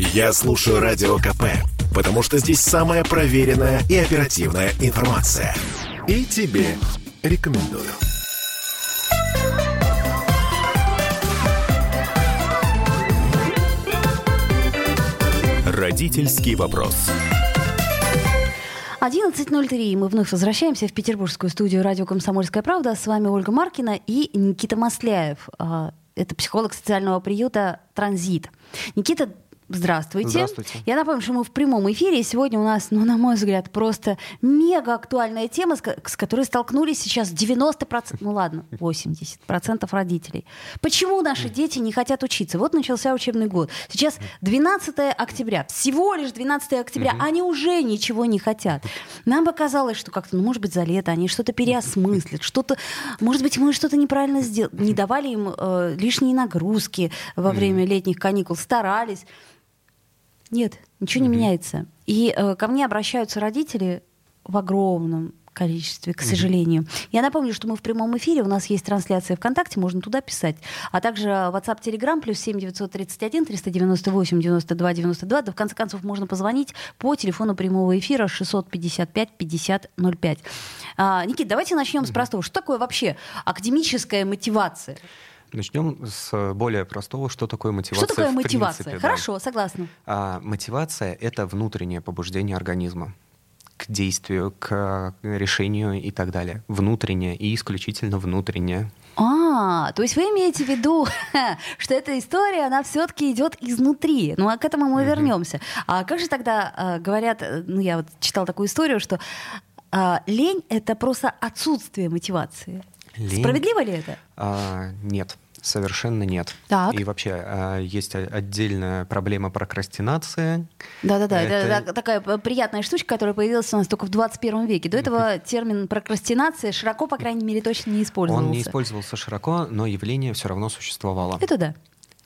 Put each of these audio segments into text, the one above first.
Я слушаю Радио КП, потому что здесь самая проверенная и оперативная информация. И тебе рекомендую. Родительский вопрос. 11.03. Мы вновь возвращаемся в петербургскую студию радио «Комсомольская правда». С вами Ольга Маркина и Никита Масляев. А, это психолог социального приюта «Транзит». Никита, Здравствуйте. Здравствуйте. Я напомню, что мы в прямом эфире. И сегодня у нас, ну, на мой взгляд, просто мега актуальная тема, с, которой столкнулись сейчас 90%, ну ладно, 80% родителей. Почему наши дети не хотят учиться? Вот начался учебный год. Сейчас 12 октября, всего лишь 12 октября, угу. они уже ничего не хотят. Нам показалось, что как-то, ну, может быть, за лето они что-то переосмыслят, что-то, может быть, мы что-то неправильно сделали, не давали им э, лишние нагрузки во время летних каникул, старались. Нет, ничего не mm-hmm. меняется. И э, ко мне обращаются родители в огромном количестве, к сожалению. Mm-hmm. Я напомню, что мы в прямом эфире, у нас есть трансляция ВКонтакте, можно туда писать. А также WhatsApp, Telegram, плюс 7 931 398 92 92. Да, в конце концов, можно позвонить по телефону прямого эфира 655 50 05. А, Никит, давайте начнем mm-hmm. с простого. Что такое вообще академическая мотивация? Начнем с более простого. Что такое мотивация? Что такое мотивация? Принципе, Хорошо, да. согласна. А, мотивация — это внутреннее побуждение организма к действию, к решению и так далее. Внутреннее и исключительно внутреннее. А, то есть вы имеете в виду, что эта история, она все-таки идет изнутри. Ну, а к этому мы вернемся. А как же тогда э, говорят, э, ну, я вот читал такую историю, что э, лень — это просто отсутствие мотивации. Лень? Справедливо ли это? А, нет. Совершенно нет. Так. И вообще а, есть отдельная проблема прокрастинации. Да-да-да, это... это такая приятная штучка, которая появилась у нас только в 21 веке. До этого термин прокрастинация широко, по крайней мере, точно не использовался. Он не использовался широко, но явление все равно существовало. Это да.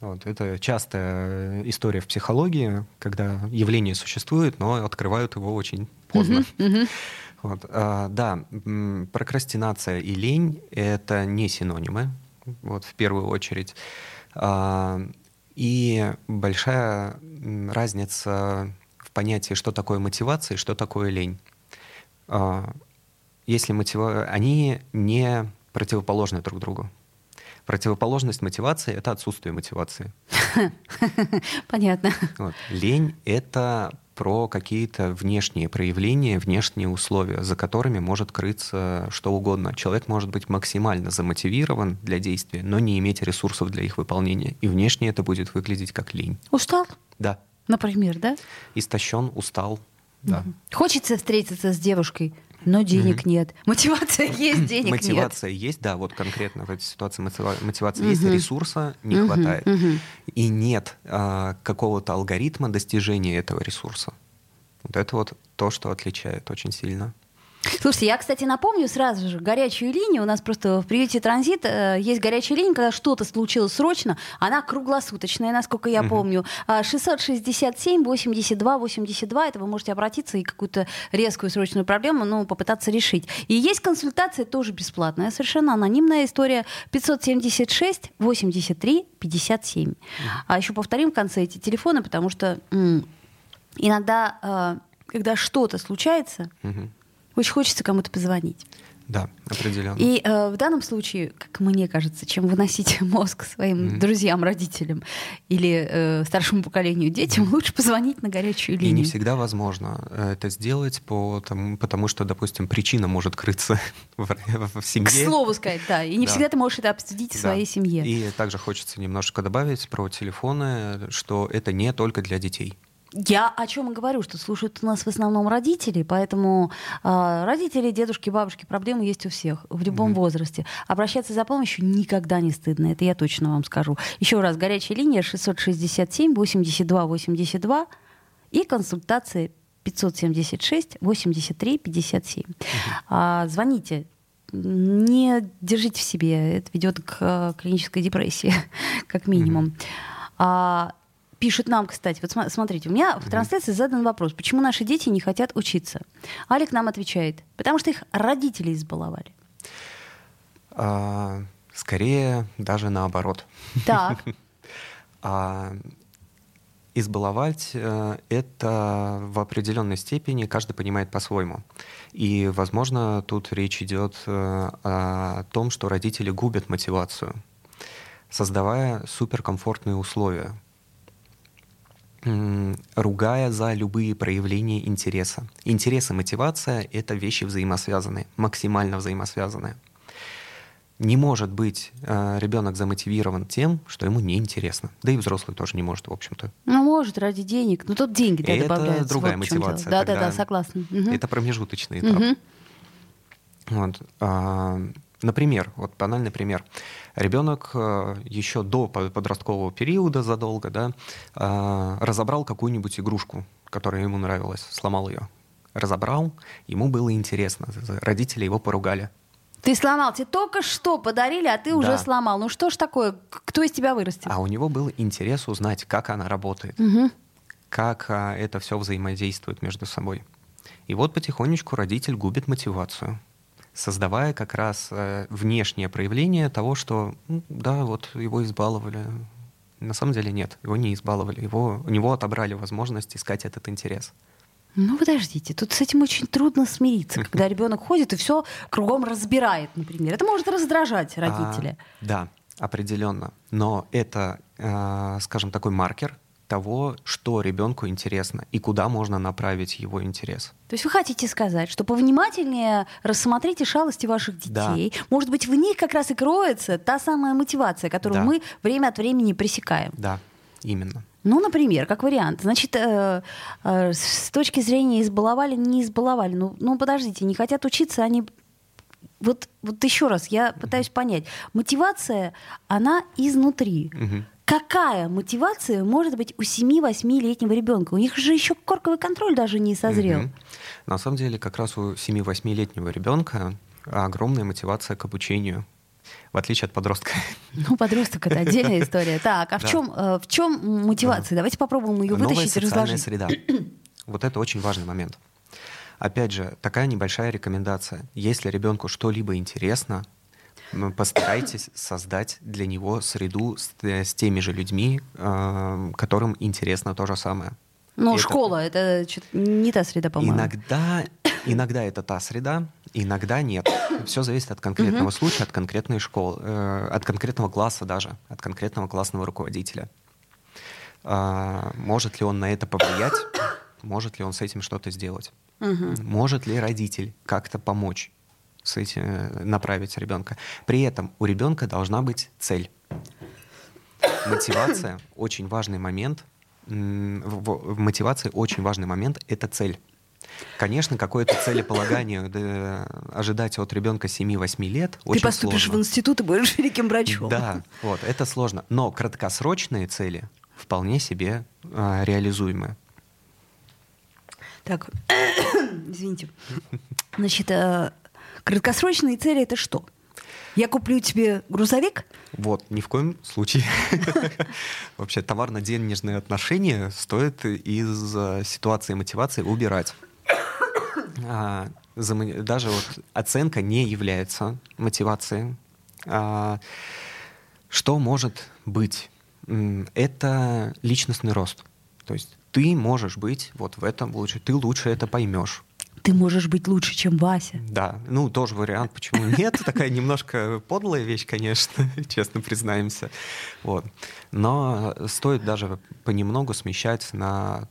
Вот, это частая история в психологии, когда явление существует, но открывают его очень поздно. Uh-huh, uh-huh. Вот, а, да, прокрастинация и лень — это не синонимы, вот, в первую очередь. А, и большая разница в понятии, что такое мотивация и что такое лень. А, если мотива... Они не противоположны друг другу. Противоположность мотивации — это отсутствие мотивации. Понятно. Вот. Лень — это про какие-то внешние проявления, внешние условия, за которыми может крыться что угодно. Человек может быть максимально замотивирован для действия, но не иметь ресурсов для их выполнения. И внешне это будет выглядеть как лень. Устал? Да. Например, да? Истощен, устал. Да. Хочется встретиться с девушкой, но денег mm-hmm. нет. Мотивация есть, денег Мотивация нет. Мотивация есть, да, вот конкретно в этой ситуации мотивация mm-hmm. есть, ресурса не mm-hmm. хватает. Mm-hmm. И нет а, какого-то алгоритма достижения этого ресурса. Вот это вот то, что отличает очень сильно. Слушайте, я, кстати, напомню сразу же горячую линию. У нас просто в приюте «Транзит» э, есть горячая линия, когда что-то случилось срочно. Она круглосуточная, насколько я помню. 667 82 82. Это вы можете обратиться и какую-то резкую срочную проблему ну, попытаться решить. И есть консультация тоже бесплатная, совершенно анонимная история. 576 83 57. А еще повторим в конце эти телефоны, потому что м- иногда, э, когда что-то случается, угу очень хочется кому-то позвонить. Да, определенно. И э, в данном случае, как мне кажется, чем выносить мозг своим mm-hmm. друзьям, родителям или э, старшему поколению детям, mm-hmm. лучше позвонить на горячую линию. И не всегда возможно э, это сделать, по тому, потому что, допустим, причина может крыться в, в семье. К слову сказать, да. И не да. всегда ты можешь это обсудить в да. своей семье. И также хочется немножко добавить про телефоны, что это не только для детей. Я о чем и говорю, что слушают у нас в основном родители, поэтому э, родители, дедушки, бабушки, проблемы есть у всех в любом mm-hmm. возрасте. Обращаться за помощью никогда не стыдно, это я точно вам скажу. Еще раз, горячая линия 667 82 82 и консультации 576 83 57. Mm-hmm. А, звоните, не держите в себе, это ведет к э, клинической депрессии, как минимум. Mm-hmm. А, Пишут нам, кстати, вот смотрите, у меня в трансляции задан вопрос, почему наши дети не хотят учиться. Алик нам отвечает, потому что их родители избаловали. А, скорее, даже наоборот. Так. а, избаловать э, это в определенной степени каждый понимает по-своему. И, возможно, тут речь идет э, о том, что родители губят мотивацию, создавая суперкомфортные условия, ругая за любые проявления интереса. Интерес и мотивация — это вещи взаимосвязанные, максимально взаимосвязанные. Не может быть э, ребенок замотивирован тем, что ему неинтересно. Да и взрослый тоже не может, в общем-то. Ну, может, ради денег. Но тут деньги да, это добавляются. другая вот мотивация. Да, да, да, согласна. Угу. Это промежуточный этап. Угу. Вот. Например, вот банальный пример. Ребенок э, еще до подросткового периода задолго да, а, разобрал какую-нибудь игрушку, которая ему нравилась, сломал ее. Разобрал, ему было интересно. Родители его поругали. Ты сломал, тебе только что подарили, а ты да. уже сломал. Ну что ж такое, кто из тебя вырастет? А у него был интерес узнать, как она работает, угу. как а, это все взаимодействует между собой. И вот потихонечку родитель губит мотивацию, создавая как раз э, внешнее проявление того, что да, вот его избаловали. На самом деле нет, его не избаловали, его, у него отобрали возможность искать этот интерес. Ну, подождите, тут с этим очень трудно смириться, когда ребенок ходит и все кругом разбирает, например. Это может раздражать родителя. А, да, определенно. Но это, э, скажем, такой маркер того, что ребенку интересно и куда можно направить его интерес. То есть вы хотите сказать, что повнимательнее рассмотрите шалости ваших детей. Да. Может быть, в них как раз и кроется та самая мотивация, которую да. мы время от времени пресекаем. Да, именно. Ну, например, как вариант. Значит, э, э, с точки зрения избаловали, не избаловали. Ну, ну, подождите, не хотят учиться, они... Вот, вот еще раз, я пытаюсь понять. Мотивация, она изнутри. Угу. Какая мотивация может быть у 7-8-летнего ребенка? У них же еще корковый контроль даже не созрел. Угу. На самом деле, как раз у 7-8-летнего ребенка огромная мотивация к обучению в отличие от подростка. Ну, подросток это отдельная история. Так, а в чем э, в чем мотивация? Давайте попробуем ее вытащить и разложить. среда. Вот это очень важный момент. Опять же, такая небольшая рекомендация. Если ребенку что-либо интересно, постарайтесь создать для него среду с, э, с теми же людьми, э, которым интересно то же самое. Ну, школа это, это не та среда, по-моему. Иногда, иногда это та среда, иногда нет. Все зависит от конкретного случая, от конкретной школы, э, от конкретного класса даже, от конкретного классного руководителя. Э, может ли он на это повлиять? Может ли он с этим что-то сделать? Может ли родитель как-то помочь с этим, э, направить ребенка? При этом у ребенка должна быть цель. Мотивация очень важный момент в, мотивации очень важный момент — это цель. Конечно, какое-то целеполагание да, ожидать от ребенка 7-8 лет очень Ты поступишь сложно. в институт и будешь великим врачом. Да, вот, это сложно. Но краткосрочные цели вполне себе э, реализуемы. Так, извините. Значит, э, краткосрочные цели — это что? Я куплю тебе грузовик? Вот, ни в коем случае. Вообще товарно-денежные отношения стоит из ситуации мотивации убирать. А, даже вот оценка не является мотивацией. А, что может быть? Это личностный рост. То есть ты можешь быть вот в этом лучше, ты лучше это поймешь ты можешь быть лучше, чем Вася. Да, ну тоже вариант, почему нет. Такая немножко подлая вещь, конечно, честно признаемся. Вот. Но стоит даже понемногу смещать на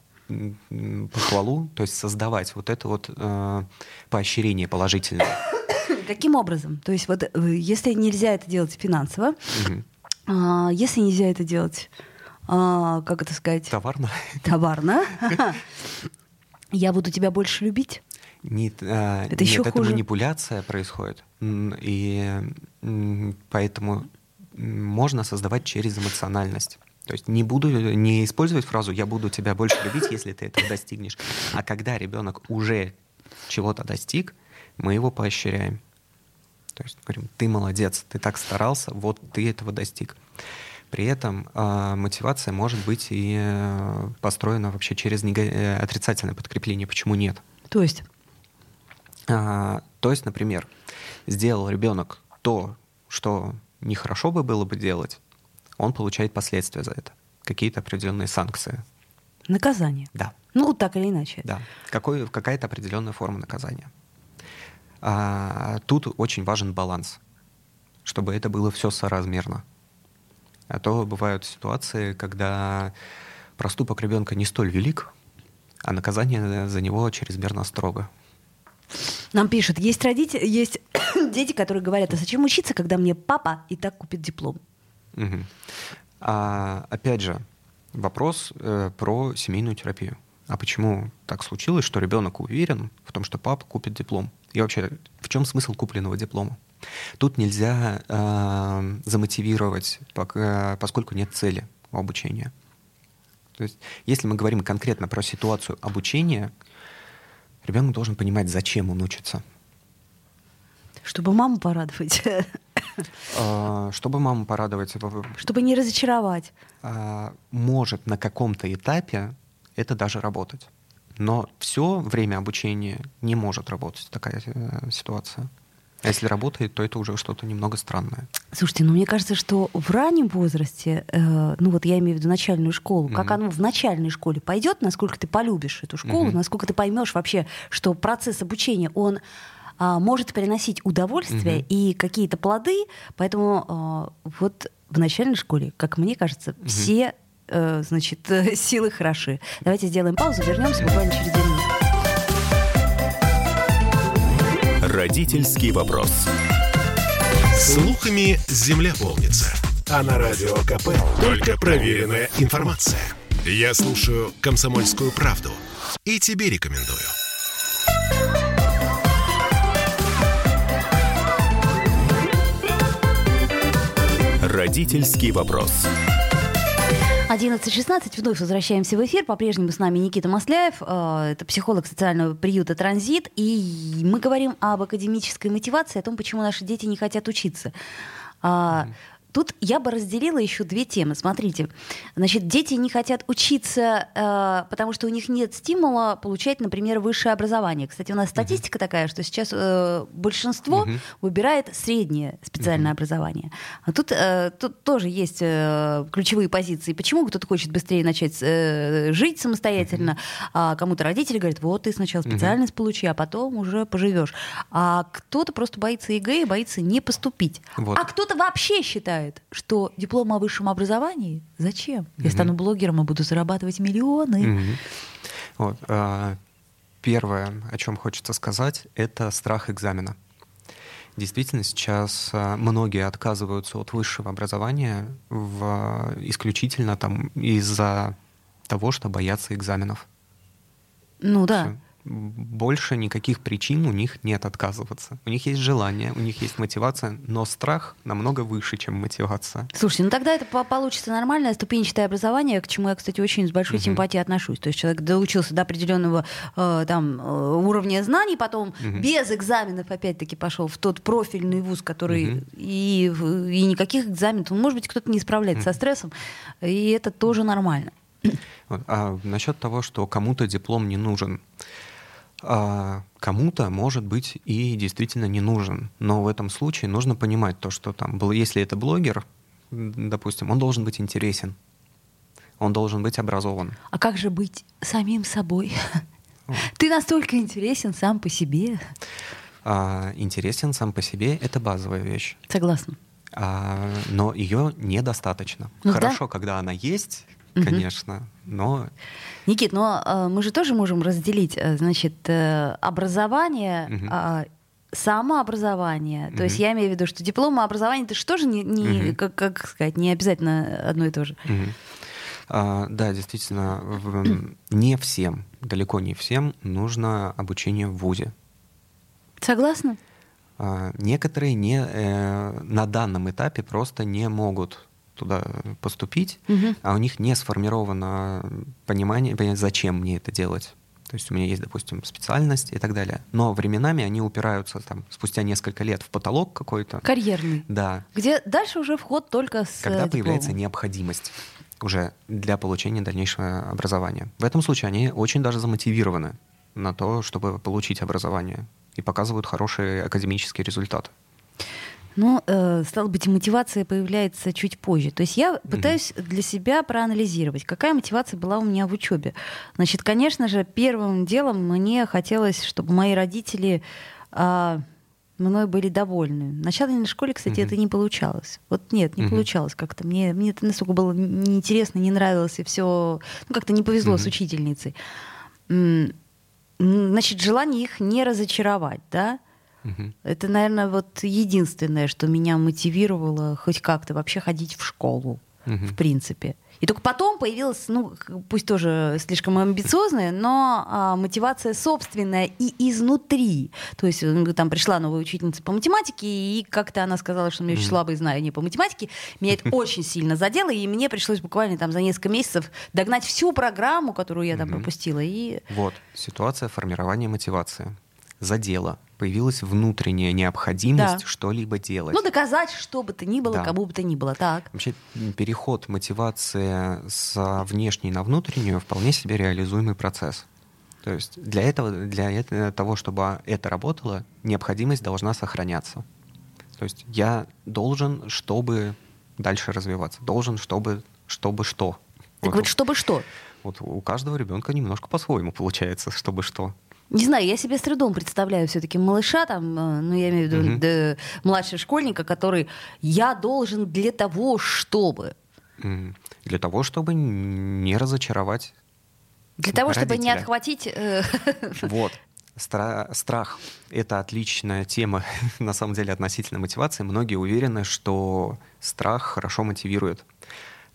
похвалу, то есть создавать вот это вот э, поощрение положительное. Каким образом? То есть вот э, если нельзя это делать финансово, угу. а, если нельзя это делать, а, как это сказать? Товарно. Товарно. Я буду тебя больше любить. Не, а, это нет, еще это хуже. манипуляция происходит. И поэтому можно создавать через эмоциональность. То есть не буду не использовать фразу «я буду тебя больше любить, если ты этого достигнешь». А когда ребенок уже чего-то достиг, мы его поощряем. То есть говорим, ты молодец, ты так старался, вот ты этого достиг. При этом э, мотивация может быть и э, построена вообще через него... Э, отрицательное подкрепление. Почему нет? То есть? А, то есть, например, сделал ребенок то, что нехорошо бы было бы делать, он получает последствия за это, какие-то определенные санкции. Наказание. Да. Ну, так или иначе. Да. Какой, какая-то определенная форма наказания. А, тут очень важен баланс, чтобы это было все соразмерно. А то бывают ситуации, когда проступок ребенка не столь велик, а наказание за него чрезмерно строго. Нам пишут, есть родители, есть дети, которые говорят, а зачем учиться, когда мне папа и так купит диплом? Угу. А, опять же, вопрос э, про семейную терапию. А почему так случилось, что ребенок уверен в том, что папа купит диплом? И вообще, в чем смысл купленного диплома? Тут нельзя э, замотивировать, пока, поскольку нет цели у обучения. То есть, если мы говорим конкретно про ситуацию обучения, ребенок должен понимать, зачем он учится. Чтобы маму порадовать. А, чтобы маму порадовать. Чтобы не разочаровать. А, может на каком-то этапе это даже работать. Но все время обучения не может работать такая э, ситуация. А если работает, то это уже что-то немного странное. Слушайте, ну мне кажется, что в раннем возрасте, э, ну вот я имею в виду начальную школу, mm-hmm. как оно в начальной школе пойдет, насколько ты полюбишь эту школу, mm-hmm. насколько ты поймешь вообще, что процесс обучения, он а, может приносить удовольствие mm-hmm. и какие-то плоды, поэтому а, вот в начальной школе, как мне кажется, mm-hmm. все э, значит, силы хороши. Давайте сделаем паузу, вернемся буквально через две минуты. Родительский вопрос. Слухами земля полнится. А на радио КП только проверенная информация. Я слушаю «Комсомольскую правду» и тебе рекомендую. Родительский вопрос. 11.16, вновь возвращаемся в эфир. По-прежнему с нами Никита Масляев, э, это психолог социального приюта «Транзит». И мы говорим об академической мотивации, о том, почему наши дети не хотят учиться. Mm-hmm. Тут я бы разделила еще две темы. Смотрите, значит, дети не хотят учиться, э, потому что у них нет стимула получать, например, высшее образование. Кстати, у нас статистика uh-huh. такая, что сейчас э, большинство uh-huh. выбирает среднее специальное uh-huh. образование. А тут, э, тут тоже есть э, ключевые позиции. Почему кто-то хочет быстрее начать э, жить самостоятельно, uh-huh. а кому-то родители говорят, вот ты сначала специальность uh-huh. получи, а потом уже поживешь. А кто-то просто боится ЕГЭ и боится не поступить. Вот. А кто-то вообще считает, считает, что диплом о высшем образовании зачем? Я mm-hmm. стану блогером и буду зарабатывать миллионы. Mm-hmm. Вот, а, первое, о чем хочется сказать, это страх экзамена. Действительно, сейчас а, многие отказываются от высшего образования в, исключительно там из-за того, что боятся экзаменов. Ну да. Все больше никаких причин у них нет отказываться. У них есть желание, у них есть мотивация, но страх намного выше, чем мотивация. Слушайте, ну тогда это получится нормальное ступенчатое образование, к чему я, кстати, очень с большой угу. симпатией отношусь. То есть человек доучился до определенного э, там, э, уровня знаний, потом угу. без экзаменов опять-таки пошел в тот профильный вуз, который угу. и, и никаких экзаменов. Может быть, кто-то не справляется угу. со стрессом, и это тоже нормально. А насчет того, что кому-то диплом не нужен. А кому-то, может быть, и действительно не нужен. Но в этом случае нужно понимать то, что там, если это блогер, допустим, он должен быть интересен, он должен быть образован. А как же быть самим собой? Ты настолько интересен сам по себе. А, интересен сам по себе — это базовая вещь. Согласна. А, но ее недостаточно. Ну, Хорошо, да? когда она есть, конечно, но... Никит, но э, мы же тоже можем разделить, э, значит, э, образование... Угу. Э, самообразование. Mm-hmm. То есть я имею в виду, что диплом и образование это же тоже не, не mm-hmm. как, как сказать, не обязательно одно и то же. Mm-hmm. А, да, действительно, в, не всем, далеко не всем нужно обучение в ВУЗе. Согласна. А, некоторые не, э, на данном этапе просто не могут туда поступить, угу. а у них не сформировано понимание, зачем мне это делать. То есть у меня есть, допустим, специальность и так далее. Но временами они упираются там спустя несколько лет в потолок какой-то. Карьерный. Да. Где дальше уже вход только с Когда дипломом. появляется необходимость уже для получения дальнейшего образования. В этом случае они очень даже замотивированы на то, чтобы получить образование и показывают хорошие академические результаты. Ну, э, стало быть, мотивация появляется чуть позже. То есть я пытаюсь mm-hmm. для себя проанализировать, какая мотивация была у меня в учебе. Значит, конечно же, первым делом мне хотелось, чтобы мои родители э, мной были довольны. В начальной школе, кстати, mm-hmm. это не получалось. Вот нет, не mm-hmm. получалось как-то. Мне, мне это настолько было неинтересно, не нравилось, и все. Ну, как-то не повезло mm-hmm. с учительницей. Значит, желание их не разочаровать, да? Угу. Это, наверное, вот единственное, что меня мотивировало хоть как-то вообще ходить в школу, угу. в принципе. И только потом появилась, ну, пусть тоже слишком амбициозная, но а, мотивация собственная и изнутри. То есть там пришла новая учительница по математике, и как-то она сказала, что у меня очень слабые знания по математике. Меня это очень сильно задело, и мне пришлось буквально там за несколько месяцев догнать всю программу, которую я там пропустила. И... Вот, ситуация формирования мотивации. Задело появилась внутренняя необходимость да. что-либо делать. Ну, доказать, что бы то ни было, да. кому бы то ни было. Так. Вообще, переход мотивации с внешней на внутреннюю вполне себе реализуемый процесс. То есть для этого, для того, чтобы это работало, необходимость должна сохраняться. То есть я должен, чтобы дальше развиваться, должен, чтобы, чтобы что. Так вот, вот чтобы что? Вот у каждого ребенка немножко по-своему получается, чтобы что. Не знаю, я себе с трудом представляю все-таки малыша, там, э, ну, я имею в виду да, младшего школьника, который я должен для того, чтобы. Для того, чтобы не разочаровать. Для того, родителя. чтобы не отхватить. Э, вот. Стра- страх — это отличная тема, на самом деле, относительно мотивации. Многие уверены, что страх хорошо мотивирует.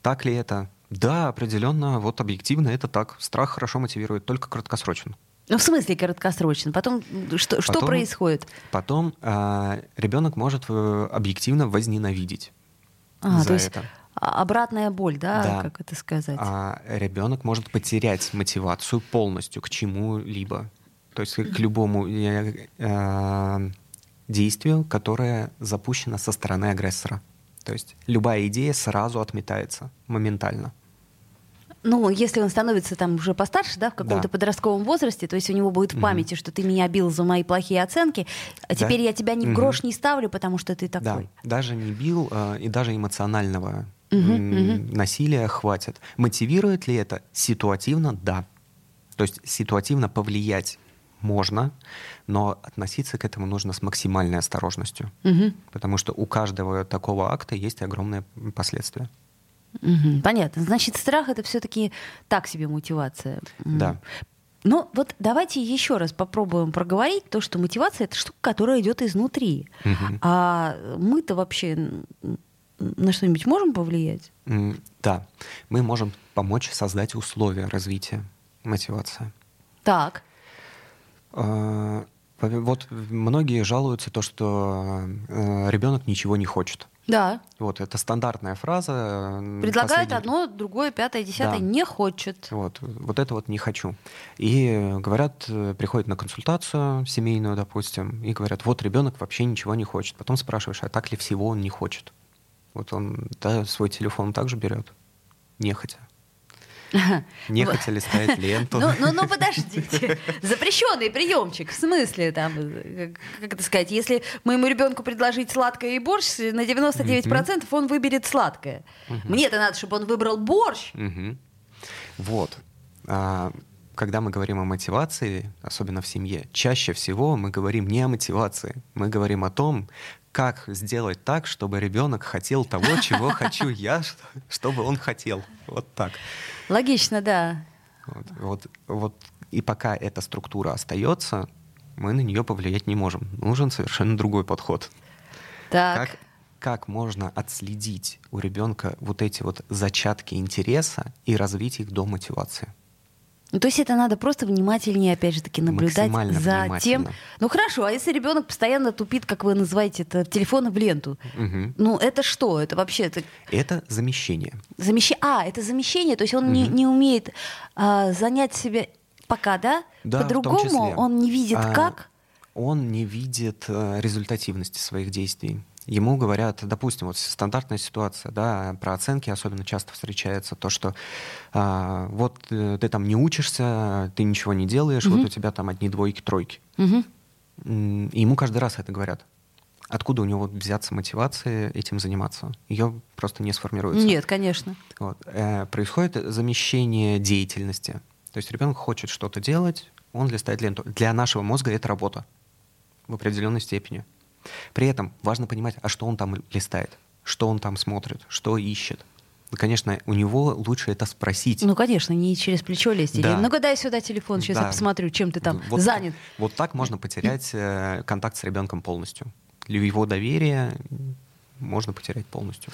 Так ли это? Да, определенно, вот объективно это так. Страх хорошо мотивирует, только краткосрочно. Ну, в смысле краткосрочно? Потом что, потом, что происходит? Потом э, ребенок может объективно возненавидеть а, за то есть это. Обратная боль, да, да, как это сказать? А ребенок может потерять мотивацию полностью к чему-либо. То есть к любому э, э, действию, которое запущено со стороны агрессора. То есть любая идея сразу отметается моментально ну, если он становится там уже постарше, да, в каком-то да. подростковом возрасте, то есть у него будет в памяти, угу. что ты меня бил за мои плохие оценки, а да. теперь я тебя ни в грош угу. не ставлю, потому что ты такой. Да, даже не бил, э, и даже эмоционального угу, угу. насилия хватит. Мотивирует ли это? Ситуативно, да. То есть ситуативно повлиять можно, но относиться к этому нужно с максимальной осторожностью, угу. потому что у каждого такого акта есть огромные последствия. Угу, понятно. Значит, страх это все-таки так себе мотивация. Да. Но вот давайте еще раз попробуем проговорить то, что мотивация это штука, которая идет изнутри. Угу. А мы-то вообще на что-нибудь можем повлиять? Да, мы можем помочь создать условия развития мотивации. Так. А, вот многие жалуются то, что э, ребенок ничего не хочет. Да. Вот, это стандартная фраза. Предлагают последний... одно, другое, пятое, десятое, да. не хочет. Вот, вот это вот не хочу. И говорят, приходят на консультацию семейную, допустим, и говорят, вот ребенок вообще ничего не хочет. Потом спрашиваешь, а так ли всего он не хочет? Вот он да, свой телефон также берет, нехотя. Не хотели ставить ленту. Ну, ну, ну, подождите. Запрещенный приемчик. В смысле, там, как это сказать, если моему ребенку предложить сладкое и борщ, на 99% он выберет сладкое. Мне-то надо, чтобы он выбрал борщ. Вот. А, когда мы говорим о мотивации, особенно в семье, чаще всего мы говорим не о мотивации, мы говорим о том, как сделать так, чтобы ребенок хотел того, чего хочу я, чтобы он хотел. Вот так. Логично, да. Вот, вот, вот и пока эта структура остается, мы на нее повлиять не можем. Нужен совершенно другой подход. Так. Как, как можно отследить у ребенка вот эти вот зачатки интереса и развить их до мотивации? Ну, то есть это надо просто внимательнее, опять же таки, наблюдать за тем. Ну хорошо, а если ребенок постоянно тупит, как вы называете это, телефон в ленту, угу. ну это что? Это вообще это. Это замещение. Замещение. А, это замещение, то есть он угу. не, не умеет а, занять себя пока, да? Да. По-другому он не видит а, как. Он не видит а, результативности своих действий ему говорят, допустим, вот стандартная ситуация, да, про оценки особенно часто встречается то, что а, вот э, ты там не учишься, ты ничего не делаешь, угу. вот у тебя там одни двойки, тройки. Угу. И ему каждый раз это говорят. откуда у него взяться мотивации этим заниматься? Ее просто не сформируется. Нет, конечно. Вот. Э, происходит замещение деятельности. То есть ребенок хочет что-то делать, он листает ленту. Для нашего мозга это работа в определенной степени. При этом важно понимать, а что он там листает, что он там смотрит, что ищет. Конечно, у него лучше это спросить. Ну, конечно, не через плечо лезть. Да. Или, ну-ка дай сюда телефон, сейчас Да. я посмотрю, чем ты там вот, занят. Вот так можно потерять э, контакт с ребенком полностью. Его доверие можно потерять полностью.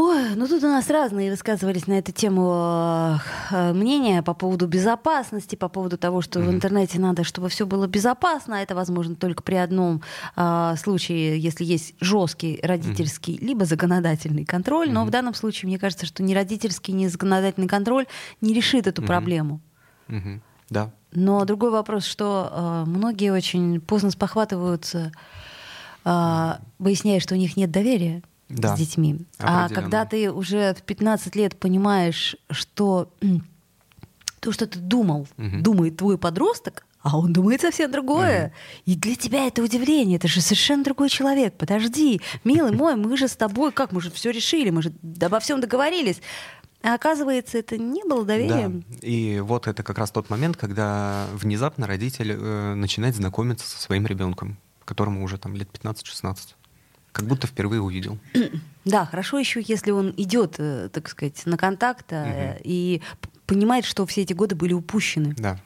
Ой, ну тут у нас разные высказывались на эту тему э, мнения по поводу безопасности, по поводу того, что в Мгм. интернете надо, чтобы все было безопасно. Это возможно только при одном а, случае, если есть жесткий родительский либо законодательный контроль. Но Мгм. в данном случае мне кажется, что ни родительский, ни законодательный контроль не решит эту Мгм. проблему. Мгм. Да. Но другой вопрос, что э, многие очень поздно спохватываются, э, выясняя, что у них нет доверия Да. с детьми. А когда ты уже в 15 лет понимаешь, что то, что ты думал, Мгм. думает твой подросток, а он думает совсем другое. И для тебя это удивление, это же совершенно другой человек. Подожди, милый мой, мы же с тобой, как мы же все решили, мы же обо всем договорились. А оказывается, это не было доверием. Да. И вот это как раз тот момент, когда внезапно родитель э, начинает знакомиться со своим ребенком, которому уже там лет 15-16. Как будто впервые увидел. Да, хорошо еще, если он идет, э, так сказать, на контакт э, и понимает, что все эти годы были упущены. Да.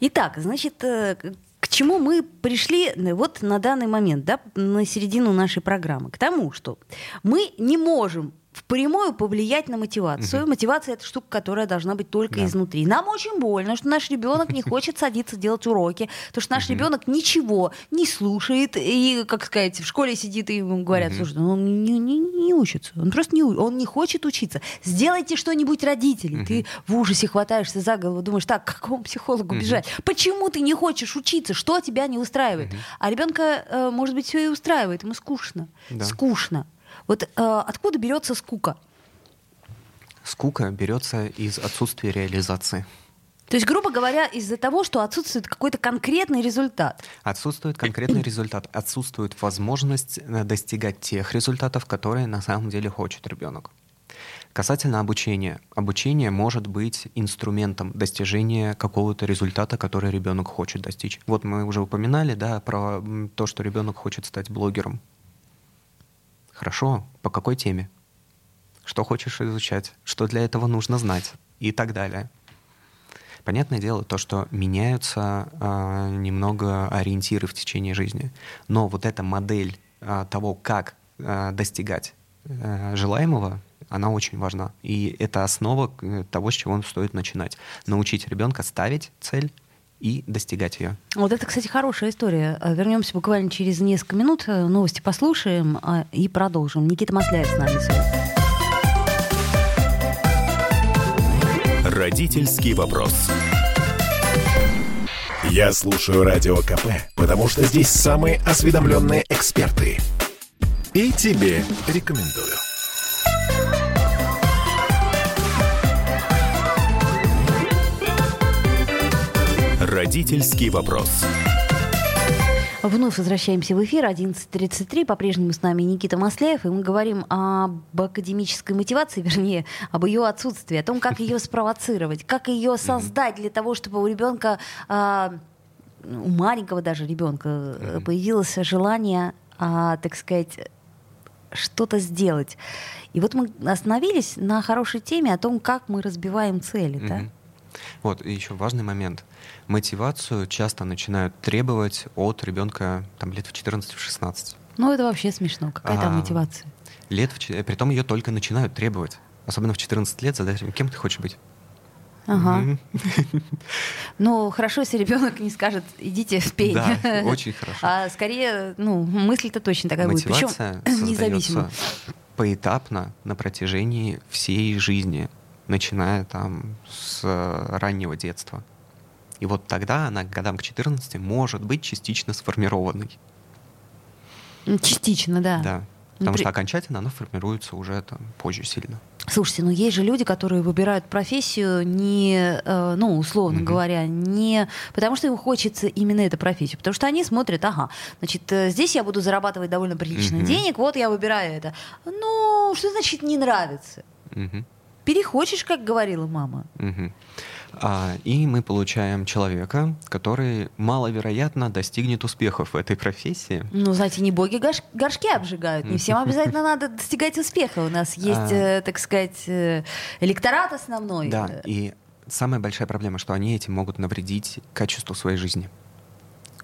Итак, значит, э, к- к чему мы пришли э, вот на данный момент, да, на середину нашей программы? К тому, что мы не можем впрямую повлиять на мотивацию. Мотивация это штука, которая должна быть только Да. изнутри. Нам очень больно, что наш ребенок не хочет садиться делать уроки, потому что наш ребенок ничего не слушает и, как сказать, в школе сидит и ему говорят, слушай, ну он не, не- не учится, он просто не, он не хочет учиться. Сделайте что-нибудь, родители. Ты в ужасе хватаешься за голову, думаешь, так, к какому психологу бежать? Почему ты не хочешь учиться? Что тебя не устраивает? А ребенка, э, может быть, все и устраивает, ему скучно. Да. Скучно. Вот э, откуда берется скука? Скука берется из отсутствия реализации. То есть, грубо говоря, из-за того, что отсутствует какой-то конкретный результат. Отсутствует конкретный результат, отсутствует возможность э, достигать тех результатов, которые на самом деле хочет ребенок. Касательно обучения. Обучение может быть инструментом достижения какого-то результата, который ребенок хочет достичь. Вот мы уже упоминали, да, про то, что ребенок хочет стать блогером. Хорошо, по какой теме? Что хочешь изучать? Что для этого нужно знать? И так далее. Понятное дело, то, что меняются а, немного ориентиры в течение жизни. Но вот эта модель а, того, как а, достигать а, желаемого, она очень важна. И это основа э, того, с чего стоит начинать. Научить ребенка ставить цель и достигать ее. Вот это, кстати, хорошая история. Э, Вернемся буквально через несколько минут, э, новости послушаем а, и продолжим. Никита Масляев с нами сегодня. Родительский вопрос. Я слушаю Радио КП, потому что здесь самые осведомленные эксперты. И тебе рекомендую. Родительский вопрос. Вновь возвращаемся в эфир. 11.33. По-прежнему с нами Никита Масляев. И мы говорим об академической мотивации, вернее, об ее отсутствии, о том, как ее спровоцировать, как ее создать для того, чтобы у ребенка, а, у маленького даже ребенка, э, появилось желание, а, так сказать, что-то сделать. И вот мы остановились на хорошей теме о том, как мы разбиваем цели. да? Вот, и еще важный момент. Мотивацию часто начинают требовать от ребенка там, лет в 14-16. Ну, это вообще смешно. Какая там А, мотивация? Лет в, че- притом ее только начинают требовать. Особенно в 14 лет задать, кем ты хочешь быть. Ага. Ну, хорошо, если ребенок не скажет, идите в пень. Да, очень хорошо. А скорее, ну, мысль-то точно такая будет. Мотивация Причем независимо. поэтапно на протяжении всей жизни, начиная там с э, раннего детства. И вот тогда она к годам к 14 может быть частично сформированной. Частично, да. Да. Ну, Потому при- что окончательно она формируется уже там позже сильно. Слушайте, ну есть же люди, которые выбирают профессию не, э, ну, условно mm-hmm. говоря, не потому что им хочется именно эту профессию, потому что они смотрят, ага, значит, э, здесь я буду зарабатывать довольно прилично mm-hmm. денег, вот я выбираю это. Ну, что значит не нравится? Mm-hmm. Перехочешь, как говорила мама. Mm-hmm. А, и мы получаем человека, который маловероятно достигнет успехов в этой профессии. Ну, знаете, не боги горш- горшки обжигают. Не всем обязательно надо достигать успеха. У нас есть, а. э, так сказать, э, электорат основной. Да, и самая большая проблема, что они этим могут навредить качеству своей жизни.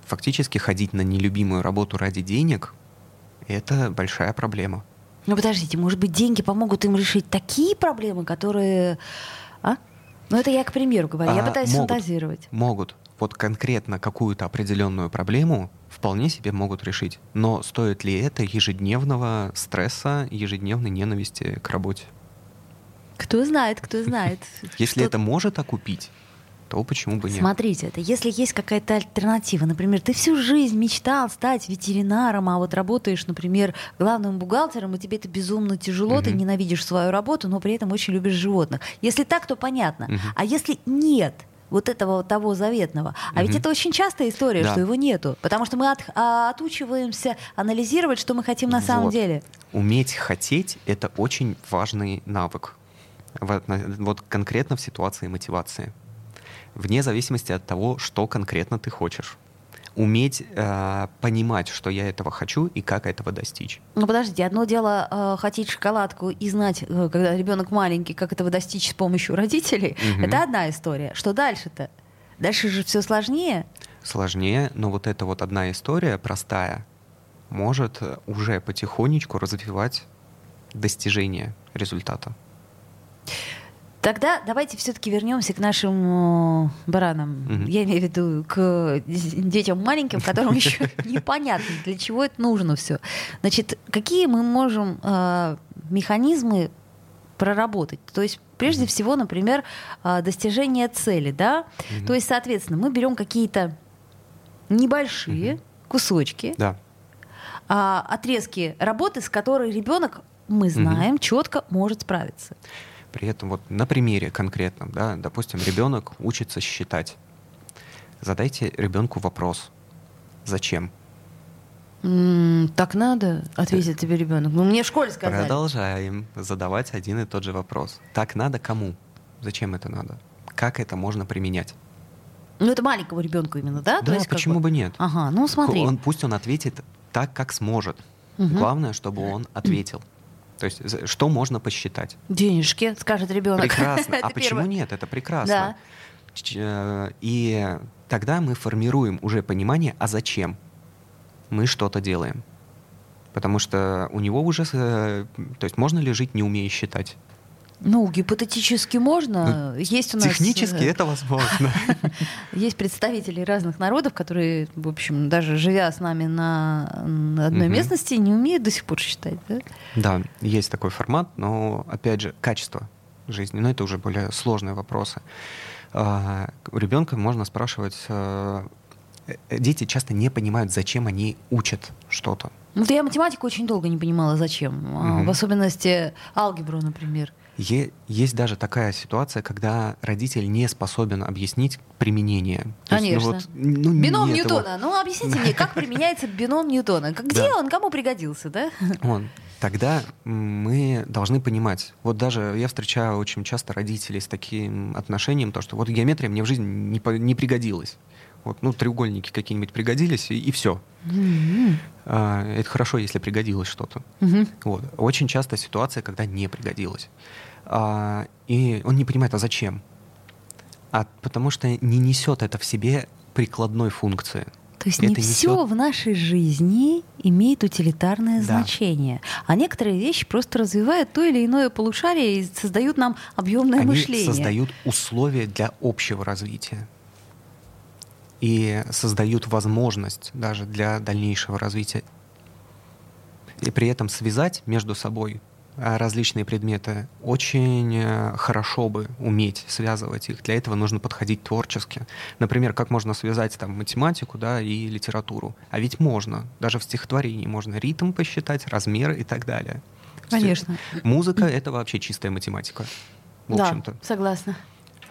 Фактически ходить на нелюбимую работу ради денег — это большая проблема. Ну подождите, может быть, деньги помогут им решить такие проблемы, которые... А? Ну, это я к примеру говорю, а, я пытаюсь могут, фантазировать. Могут. Вот конкретно какую-то определенную проблему вполне себе могут решить. Но стоит ли это ежедневного стресса, ежедневной ненависти к работе? Кто знает, кто знает. Если это может окупить, то почему бы нет? Смотрите, это если есть какая-то альтернатива. Например, ты всю жизнь мечтал стать ветеринаром, а вот работаешь, например, главным бухгалтером, и тебе это безумно тяжело, угу. ты ненавидишь свою работу, но при этом очень любишь животных. Если так, то понятно. Угу. А если нет, вот этого вот того заветного. А угу. ведь это очень частая история, да. что его нету. Потому что мы от, а, отучиваемся анализировать, что мы хотим на самом деле. Уметь хотеть — это очень важный навык. Вот, вот конкретно в ситуации мотивации вне зависимости от того, что конкретно ты хочешь. Уметь э, понимать, что я этого хочу и как этого достичь. Ну подождите, одно дело э, хотеть шоколадку и знать, э, когда ребенок маленький, как этого достичь с помощью родителей. Угу. Это одна история. Что дальше-то? Дальше же все сложнее. Сложнее, но вот эта вот одна история простая может уже потихонечку развивать достижение результата. Тогда давайте все-таки вернемся к нашим э, баранам. Mm-hmm. Я имею в виду к детям маленьким, которым еще непонятно, для чего это нужно все. Значит, какие мы можем э, механизмы проработать? То есть, прежде всего, например, э, достижение цели, да? Mm-hmm. То есть, соответственно, мы берем какие-то небольшие mm-hmm. кусочки, да. отрезки работы, с которой ребенок, мы знаем, mm-hmm. четко может справиться. При этом вот на примере конкретном, да, допустим, ребенок учится считать. Задайте ребенку вопрос. Зачем? так надо, ответит тебе ребенок. Ну, мне в школе сказали. Продолжаем задавать один и тот же вопрос. Так надо кому? Зачем это надо? Как это можно применять? Ну, это маленькому ребенку именно, да? Да, есть, почему бы... бы нет? Ага, ну смотри. Он, пусть он ответит так, как сможет. Угу. Главное, чтобы он ответил. То есть что можно посчитать? Денежки, скажет ребенок. Прекрасно. А почему нет? Это прекрасно. Э, и тогда мы формируем уже понимание, а зачем мы что-то делаем. Потому что у него уже... То есть можно ли жить, не умея считать? Ну, гипотетически можно. Ну, есть у нас... Технически э, это возможно. Есть представители разных народов, которые, в общем, даже живя с нами на одной местности, не умеют до сих пор считать, да? Да, есть такой формат, но, опять же, качество жизни, но это уже более сложные вопросы. А, у ребенка можно спрашивать... Э, э, дети часто не понимают, зачем они учат что-то. Ну, я математику очень долго не понимала, зачем. Mm-hmm. В особенности алгебру, например. Есть даже такая ситуация, когда родитель не способен объяснить применение. Конечно. Есть, ну, вот, ну, бином Ньютона. Этого... Ну, объясните мне, как применяется бином Ньютона? Где он, кому пригодился, да? Он. Тогда мы должны понимать. Вот даже я встречаю очень часто родителей с таким отношением, то, что вот геометрия мне в жизни не, по- не пригодилась. Вот, ну, треугольники какие-нибудь пригодились, и, и все. Mm-hmm. А, это хорошо, если пригодилось что-то. Mm-hmm. Вот. Очень часто ситуация, когда не пригодилось. А, и он не понимает, а зачем? А потому что не несет это в себе прикладной функции. То есть это не несет... все в нашей жизни имеет утилитарное да. значение, а некоторые вещи просто развивают то или иное полушарие и создают нам объемное Они мышление. создают условия для общего развития и создают возможность даже для дальнейшего развития. И при этом связать между собой а, различные предметы очень э, хорошо бы уметь связывать их. Для этого нужно подходить творчески. Например, как можно связать там математику да, и литературу. А ведь можно. Даже в стихотворении можно ритм посчитать, размеры и так далее. Конечно. Музыка — это вообще чистая математика, в да, общем-то. согласна.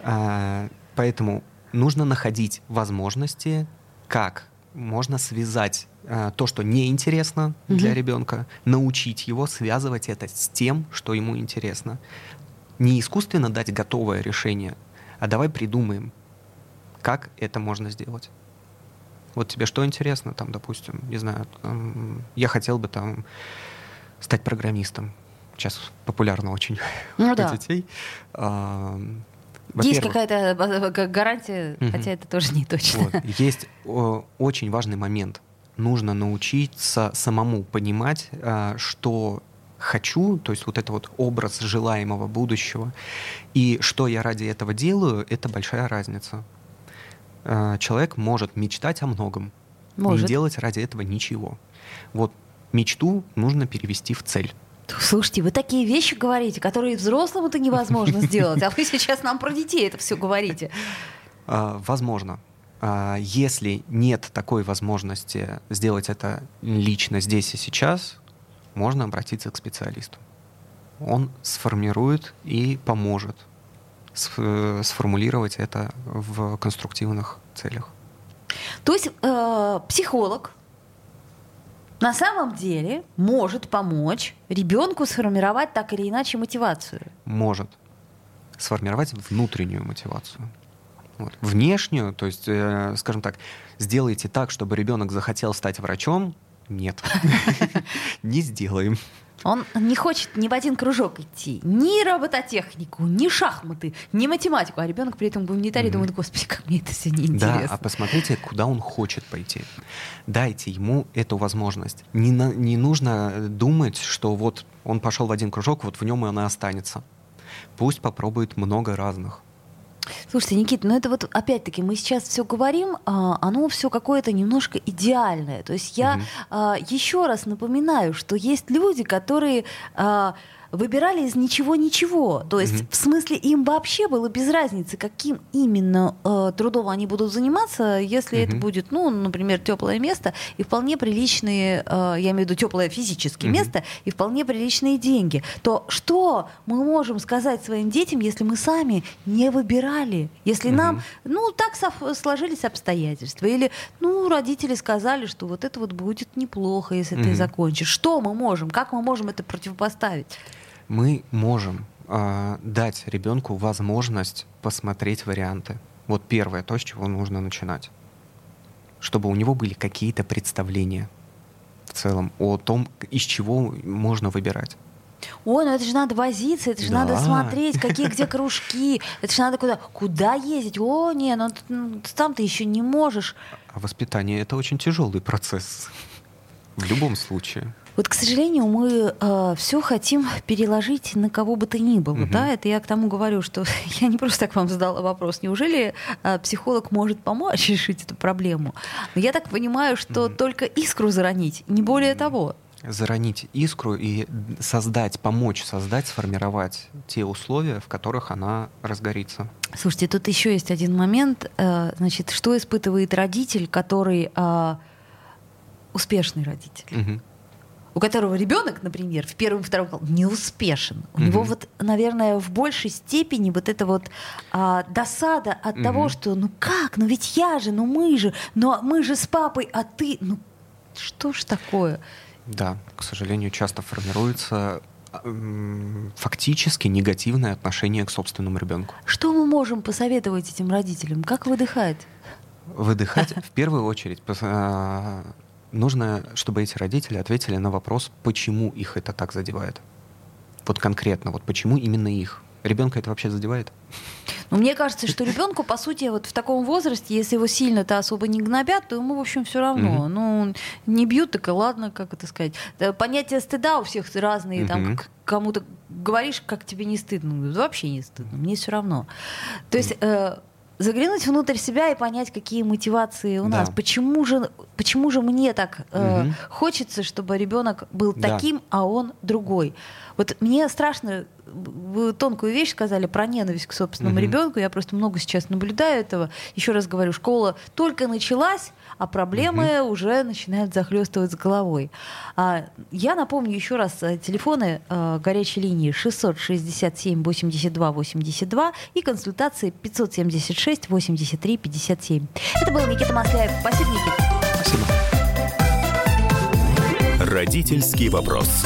А, поэтому нужно находить возможности, как можно связать а, то, что неинтересно для Мгм. ребенка, научить его связывать это с тем, что ему интересно. Не искусственно дать готовое решение, а давай придумаем, как это можно сделать. Вот тебе что интересно, там, допустим, не знаю, там, я хотел бы там стать программистом. Сейчас популярно очень Ну у да. детей. А, Есть какая-то э, г- гарантия, Мгм. хотя это тоже не точно. вот, есть о, очень важный момент. Нужно научиться самому понимать, а, что хочу, то есть вот это вот образ желаемого будущего, и что я ради этого делаю, это большая разница. А, Человек может мечтать о многом, Может. не делать ради этого ничего. Вот мечту нужно перевести в цель. Слушайте, вы такие вещи говорите, которые взрослому-то невозможно сделать, а вы сейчас нам про детей это все говорите. А, Возможно. А, Если нет такой возможности сделать это лично здесь и сейчас, можно обратиться к специалисту. Он сформирует и поможет сф- сформулировать это в конструктивных целях. То есть э, психолог на самом деле может помочь ребенку сформировать так или иначе мотивацию. Может сформировать внутреннюю мотивацию. Вот. Внешнюю, то есть, э, скажем так, сделайте так, чтобы ребенок захотел стать врачом. Нет, не сделаем. Он не хочет ни в один кружок идти, ни робототехнику, ни шахматы, ни математику, а ребенок при этом гуманитарий Мгм. думает, господи, как мне это все Да, неинтересно. а посмотрите, куда он хочет пойти. Дайте ему эту возможность. Не, на- не нужно думать, что вот он пошел в один кружок, вот в нем и она останется. Пусть попробует много разных. Слушайте, Никита, ну это вот опять-таки мы сейчас все говорим, а, оно все какое-то немножко идеальное. То есть я Мгм. еще раз напоминаю, что есть люди, которые а, выбирали из ничего-ничего. То есть, Мгм. в смысле, им вообще было без разницы, каким именно э, трудом они будут заниматься, если это Мгм. будет, ну, например, теплое место и вполне приличные, э, я имею в виду теплое физически Мгм. место и вполне приличные деньги, то что мы можем сказать своим детям, если мы сами не выбирали, если нам, Мгм. ну, так сложились обстоятельства, или, ну, родители сказали, что вот это вот будет неплохо, если ты Мгм. закончишь. Что мы можем, как мы можем это противопоставить? Мы можем а, дать ребенку возможность посмотреть варианты. Вот первое, то, с чего нужно начинать. Чтобы у него были какие-то представления в целом о том, из чего можно выбирать. Ой, ну это же надо возиться, это же Да. надо смотреть, какие где кружки, это же надо куда, куда ездить. О, не, ну, ну, сам ты еще не можешь. А воспитание это очень тяжелый процесс. В любом случае. Вот, к сожалению, мы все хотим переложить на кого бы то ни было. Мгм. Да? Это я к тому говорю, что я не просто так вам задала вопрос. Неужели э, психолог может помочь решить эту проблему? Но я так понимаю, что Мгм. только искру заронить, не более Мгм. того. Заронить искру и создать, помочь создать, сформировать те условия, в которых она разгорится. Слушайте, тут еще есть один момент. э, Значит, что испытывает родитель, который а, успешный родитель? Мгм. У которого ребенок, например, в первом и втором классе не успешен. У Мгм. него вот, наверное, в большей степени вот эта вот а, досада от Мгм. того, что ну как, ну ведь я же, ну мы же, ну мы же с папой, а ты, ну что ж такое? Да, к сожалению, часто формируется фактически негативное отношение к собственному ребенку. Что мы можем посоветовать этим родителям? Как выдыхать? Выдыхать в первую очередь а, нужно, чтобы эти родители ответили на вопрос, почему их это так задевает. Вот конкретно, вот почему именно их. Ребенка это вообще задевает? Ну, мне кажется, что ребенку, по сути, вот в таком возрасте, если его сильно-то особо не гнобят, то ему, в общем, все равно. Мгм. Ну, не бьют, так и ладно, как это сказать. Понятия стыда у всех разные. Там, Мгм. к- кому-то говоришь, как тебе не стыдно. Говорит, вообще не стыдно, мне все равно. То есть э, заглянуть внутрь себя и понять, какие мотивации у Да. нас. Почему же, почему же мне так э, Мгм. хочется, чтобы ребенок был Да. таким, а он другой? Вот мне страшно вы тонкую вещь сказали про ненависть к собственному Мгм. ребенку. Я просто много сейчас наблюдаю этого. Еще раз говорю, школа только началась, а проблемы уже начинают захлестывать с головой. А, я напомню еще раз э, телефоны э, горячей линии 667 82 82 и консультации 576 83 57. Это был Никита Масляев. Спасибо, Никита. Спасибо. Родительский вопрос.